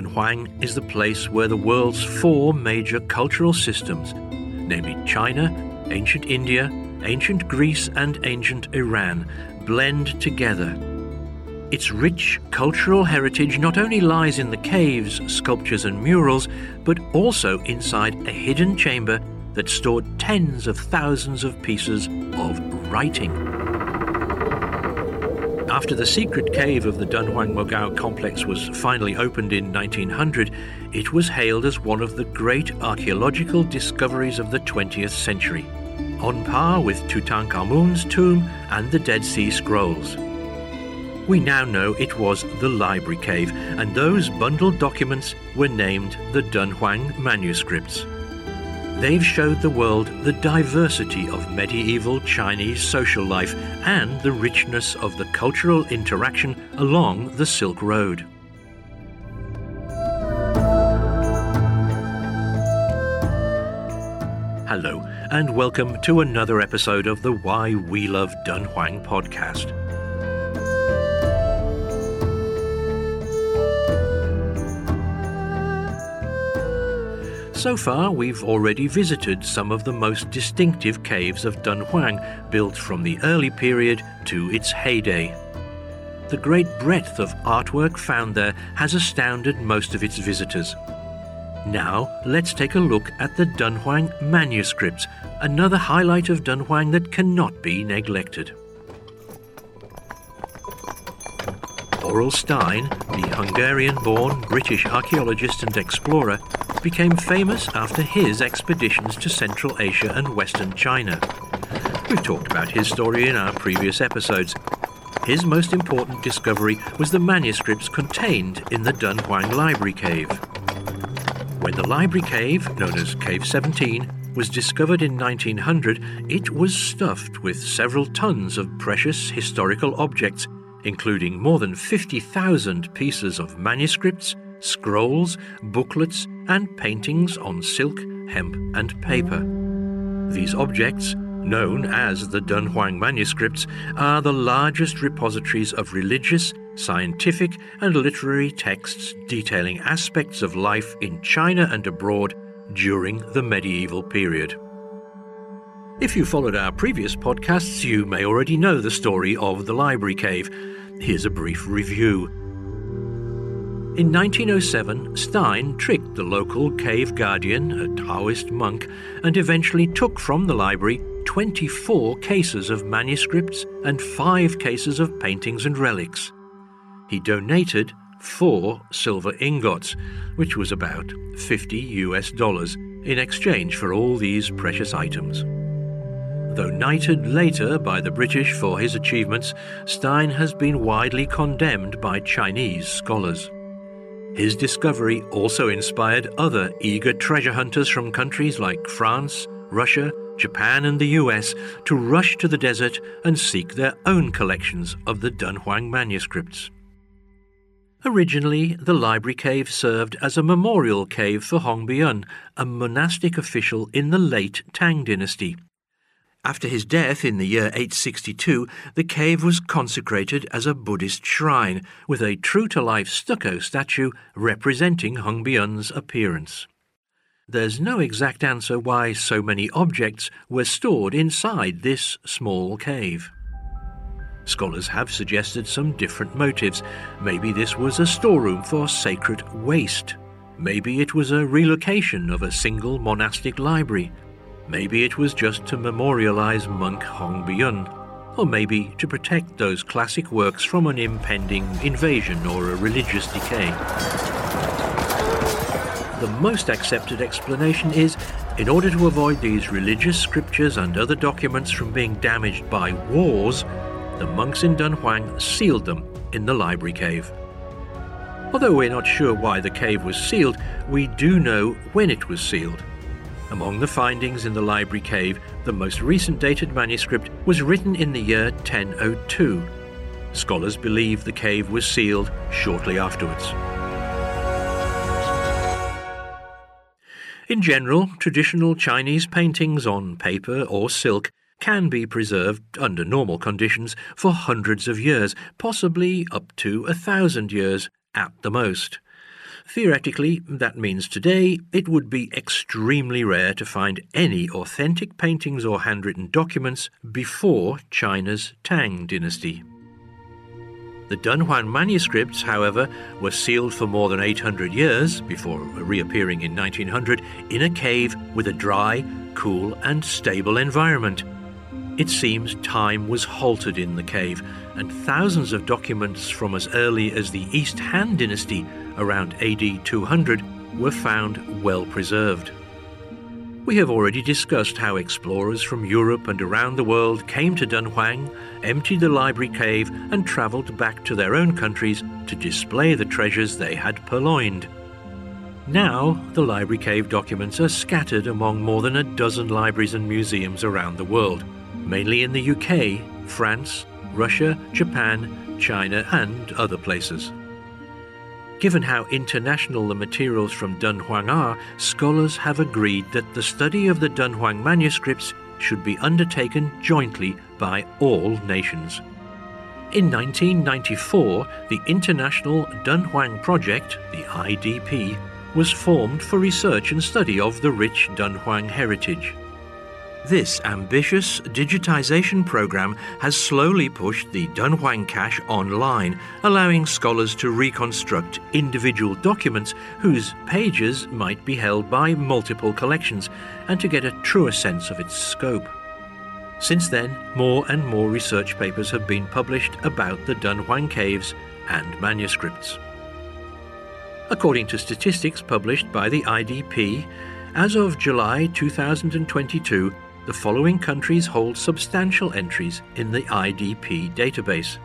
Dunhuang is the place where the world's four major cultural systems, namely China, ancient India, ancient Greece, and ancient Iran, blend together. Its rich cultural heritage not only lies in the caves, sculptures, and murals, but also inside a hidden chamber that stored tens of thousands of pieces of writing. After the secret cave of the Dunhuang Mogao complex was finally opened in 1900, it was hailed as one of the great archaeological discoveries of the 20th century, on par with Tutankhamun's tomb and the Dead Sea Scrolls. We now know it was the library cave, and those bundled documents were named the Dunhuang manuscripts. They've showed the world the diversity of medieval Chinese social life and the richness of the cultural interaction along the Silk Road. Hello, and welcome to another episode of the Why We Love Dunhuang podcast. So far, we've already visited some of the most distinctive caves of Dunhuang, built from the early period to its heyday. The great breadth of artwork found there has astounded most of its visitors. Now, let's take a look at the Dunhuang manuscripts, another highlight of Dunhuang that cannot be neglected. Aurel Stein, the Hungarian born British archaeologist and explorer, became famous after his expeditions to Central Asia and Western China. We've talked about his story in our previous episodes. His most important discovery was the manuscripts contained in the Dunhuang Library Cave. When the Library Cave, known as Cave 17, was discovered in 1900, it was stuffed with several tons of precious historical objects, including more than 50,000 pieces of manuscripts, scrolls, booklets, and paintings on silk, hemp, and paper. These objects, known as the Dunhuang manuscripts, are the largest repositories of religious, scientific, and literary texts detailing aspects of life in China and abroad during the medieval period. If you followed our previous podcasts, you may already know the story of the Library Cave. Here's a brief review. In 1907, Stein tricked the local cave guardian, a Taoist monk, and eventually took from the library 24 cases of manuscripts and 5 cases of paintings and relics. He donated 4 silver ingots, which was about 50 US dollars, in exchange for all these precious items. Though knighted later by the British for his achievements, Stein has been widely condemned by Chinese scholars. His discovery also inspired other eager treasure hunters from countries like France, Russia, Japan, and the US to rush to the desert and seek their own collections of the Dunhuang manuscripts. Originally, the library cave served as a memorial cave for Hong Bian, a monastic official in the late Tang dynasty. After his death in the year 862, the cave was consecrated as a Buddhist shrine, with a true to life stucco statue representing Hong Bian's appearance. There's no exact answer why so many objects were stored inside this small cave. Scholars have suggested some different motives. Maybe this was a storeroom for sacred waste. Maybe it was a relocation of a single monastic library. Maybe it was just to memorialize monk Hong Bian, or maybe to protect those classic works from an impending invasion or a religious decay. The most accepted explanation is in order to avoid these religious scriptures and other documents from being damaged by wars, the monks in Dunhuang sealed them in the library cave. Although we're not sure why the cave was sealed, we do know when it was sealed. Among the findings in the library cave, the most recent dated manuscript was written in the year 1002. Scholars believe the cave was sealed shortly afterwards. In general, traditional Chinese paintings on paper or silk can be preserved under normal conditions for hundreds of years, possibly up to a thousand years at the most. Theoretically, that means today it would be extremely rare to find any authentic paintings or handwritten documents before China's Tang dynasty. The Dunhuang manuscripts, however, were sealed for more than 800 years before reappearing in 1900 in a cave with a dry, cool, and stable environment. It seems time was halted in the cave, and thousands of documents from as early as the East Han dynasty around AD 200 were found well preserved. We have already discussed how explorers from Europe and around the world came to Dunhuang, emptied the library cave, and travelled back to their own countries to display the treasures they had purloined. Now, the library cave documents are scattered among more than a dozen libraries and museums around the world mainly in the UK, France, Russia, Japan, China, and other places. Given how international the materials from Dunhuang are, scholars have agreed that the study of the Dunhuang manuscripts should be undertaken jointly by all nations. In 1994, the International Dunhuang Project, the IDP, was formed for research and study of the rich Dunhuang heritage. This ambitious digitization program has slowly pushed the Dunhuang cache online, allowing scholars to reconstruct individual documents whose pages might be held by multiple collections and to get a truer sense of its scope. Since then, more and more research papers have been published about the Dunhuang caves and manuscripts. According to statistics published by the IDP, as of July 2022, the following countries hold substantial entries in the IDP database.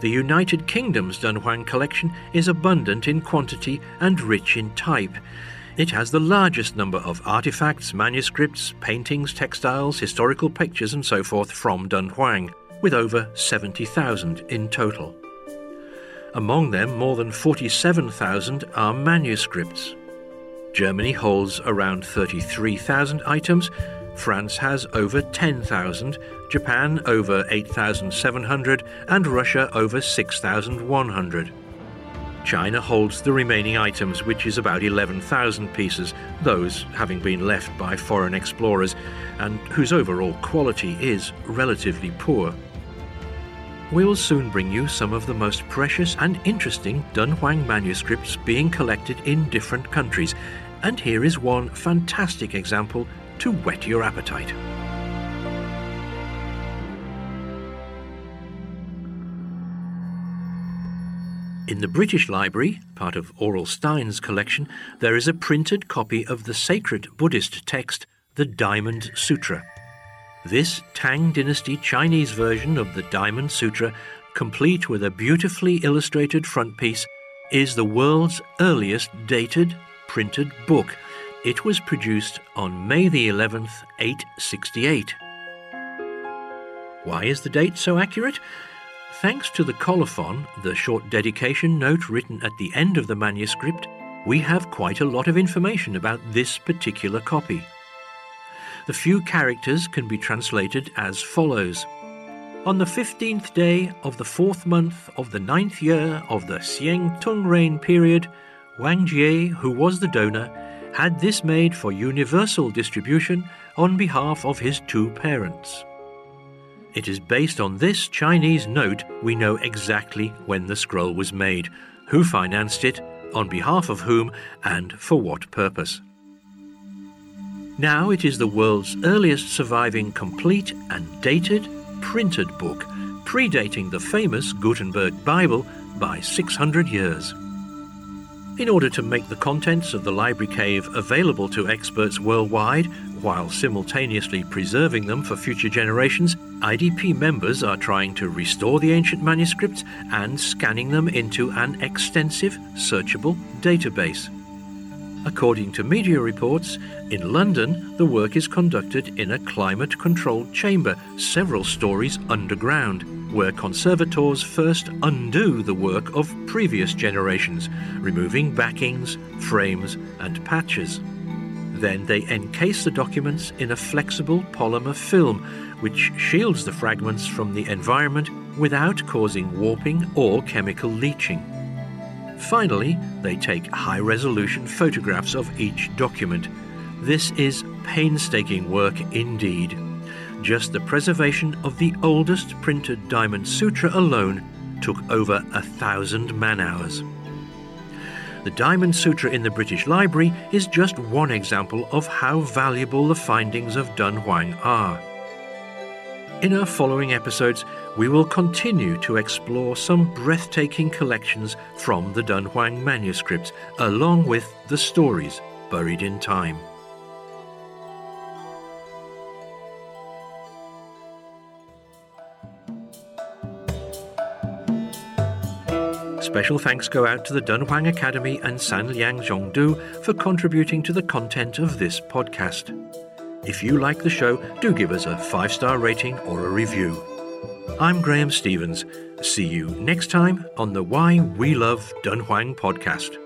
The United Kingdom's Dunhuang collection is abundant in quantity and rich in type. It has the largest number of artifacts, manuscripts, paintings, textiles, historical pictures, and so forth from Dunhuang, with over 70,000 in total. Among them, more than 47,000 are manuscripts. Germany holds around 33,000 items, France has over 10,000, Japan over 8,700, and Russia over 6,100. China holds the remaining items, which is about 11,000 pieces, those having been left by foreign explorers, and whose overall quality is relatively poor. We will soon bring you some of the most precious and interesting Dunhuang manuscripts being collected in different countries, and here is one fantastic example to whet your appetite. In the British Library, part of Aurel Stein's collection, there is a printed copy of the sacred Buddhist text, the Diamond Sutra. This Tang Dynasty Chinese version of the Diamond Sutra, complete with a beautifully illustrated frontpiece, is the world's earliest dated printed book it was produced on May the 11th, 868. Why is the date so accurate? Thanks to the colophon, the short dedication note written at the end of the manuscript, we have quite a lot of information about this particular copy. The few characters can be translated as follows. On the fifteenth day of the fourth month of the ninth year of the Xiang Tung reign period, Wang Jie, who was the donor, had this made for universal distribution on behalf of his two parents. It is based on this Chinese note we know exactly when the scroll was made, who financed it, on behalf of whom, and for what purpose. Now it is the world's earliest surviving complete and dated printed book, predating the famous Gutenberg Bible by 600 years. In order to make the contents of the library cave available to experts worldwide, while simultaneously preserving them for future generations, IDP members are trying to restore the ancient manuscripts and scanning them into an extensive, searchable database. According to media reports, in London, the work is conducted in a climate controlled chamber several stories underground where conservators first undo the work of previous generations, removing backings, frames, and patches. Then they encase the documents in a flexible polymer film, which shields the fragments from the environment without causing warping or chemical leaching. Finally, they take high resolution photographs of each document. This is painstaking work indeed. Just the preservation of the oldest printed Diamond Sutra alone took over a thousand man hours. The Diamond Sutra in the British Library is just one example of how valuable the findings of Dunhuang are. In our following episodes, we will continue to explore some breathtaking collections from the Dunhuang manuscripts, along with the stories buried in time. Special thanks go out to the Dunhuang Academy and Sanlian Zhongdu for contributing to the content of this podcast. If you like the show, do give us a five star rating or a review. I'm Graham Stevens. See you next time on the Why We Love Dunhuang podcast.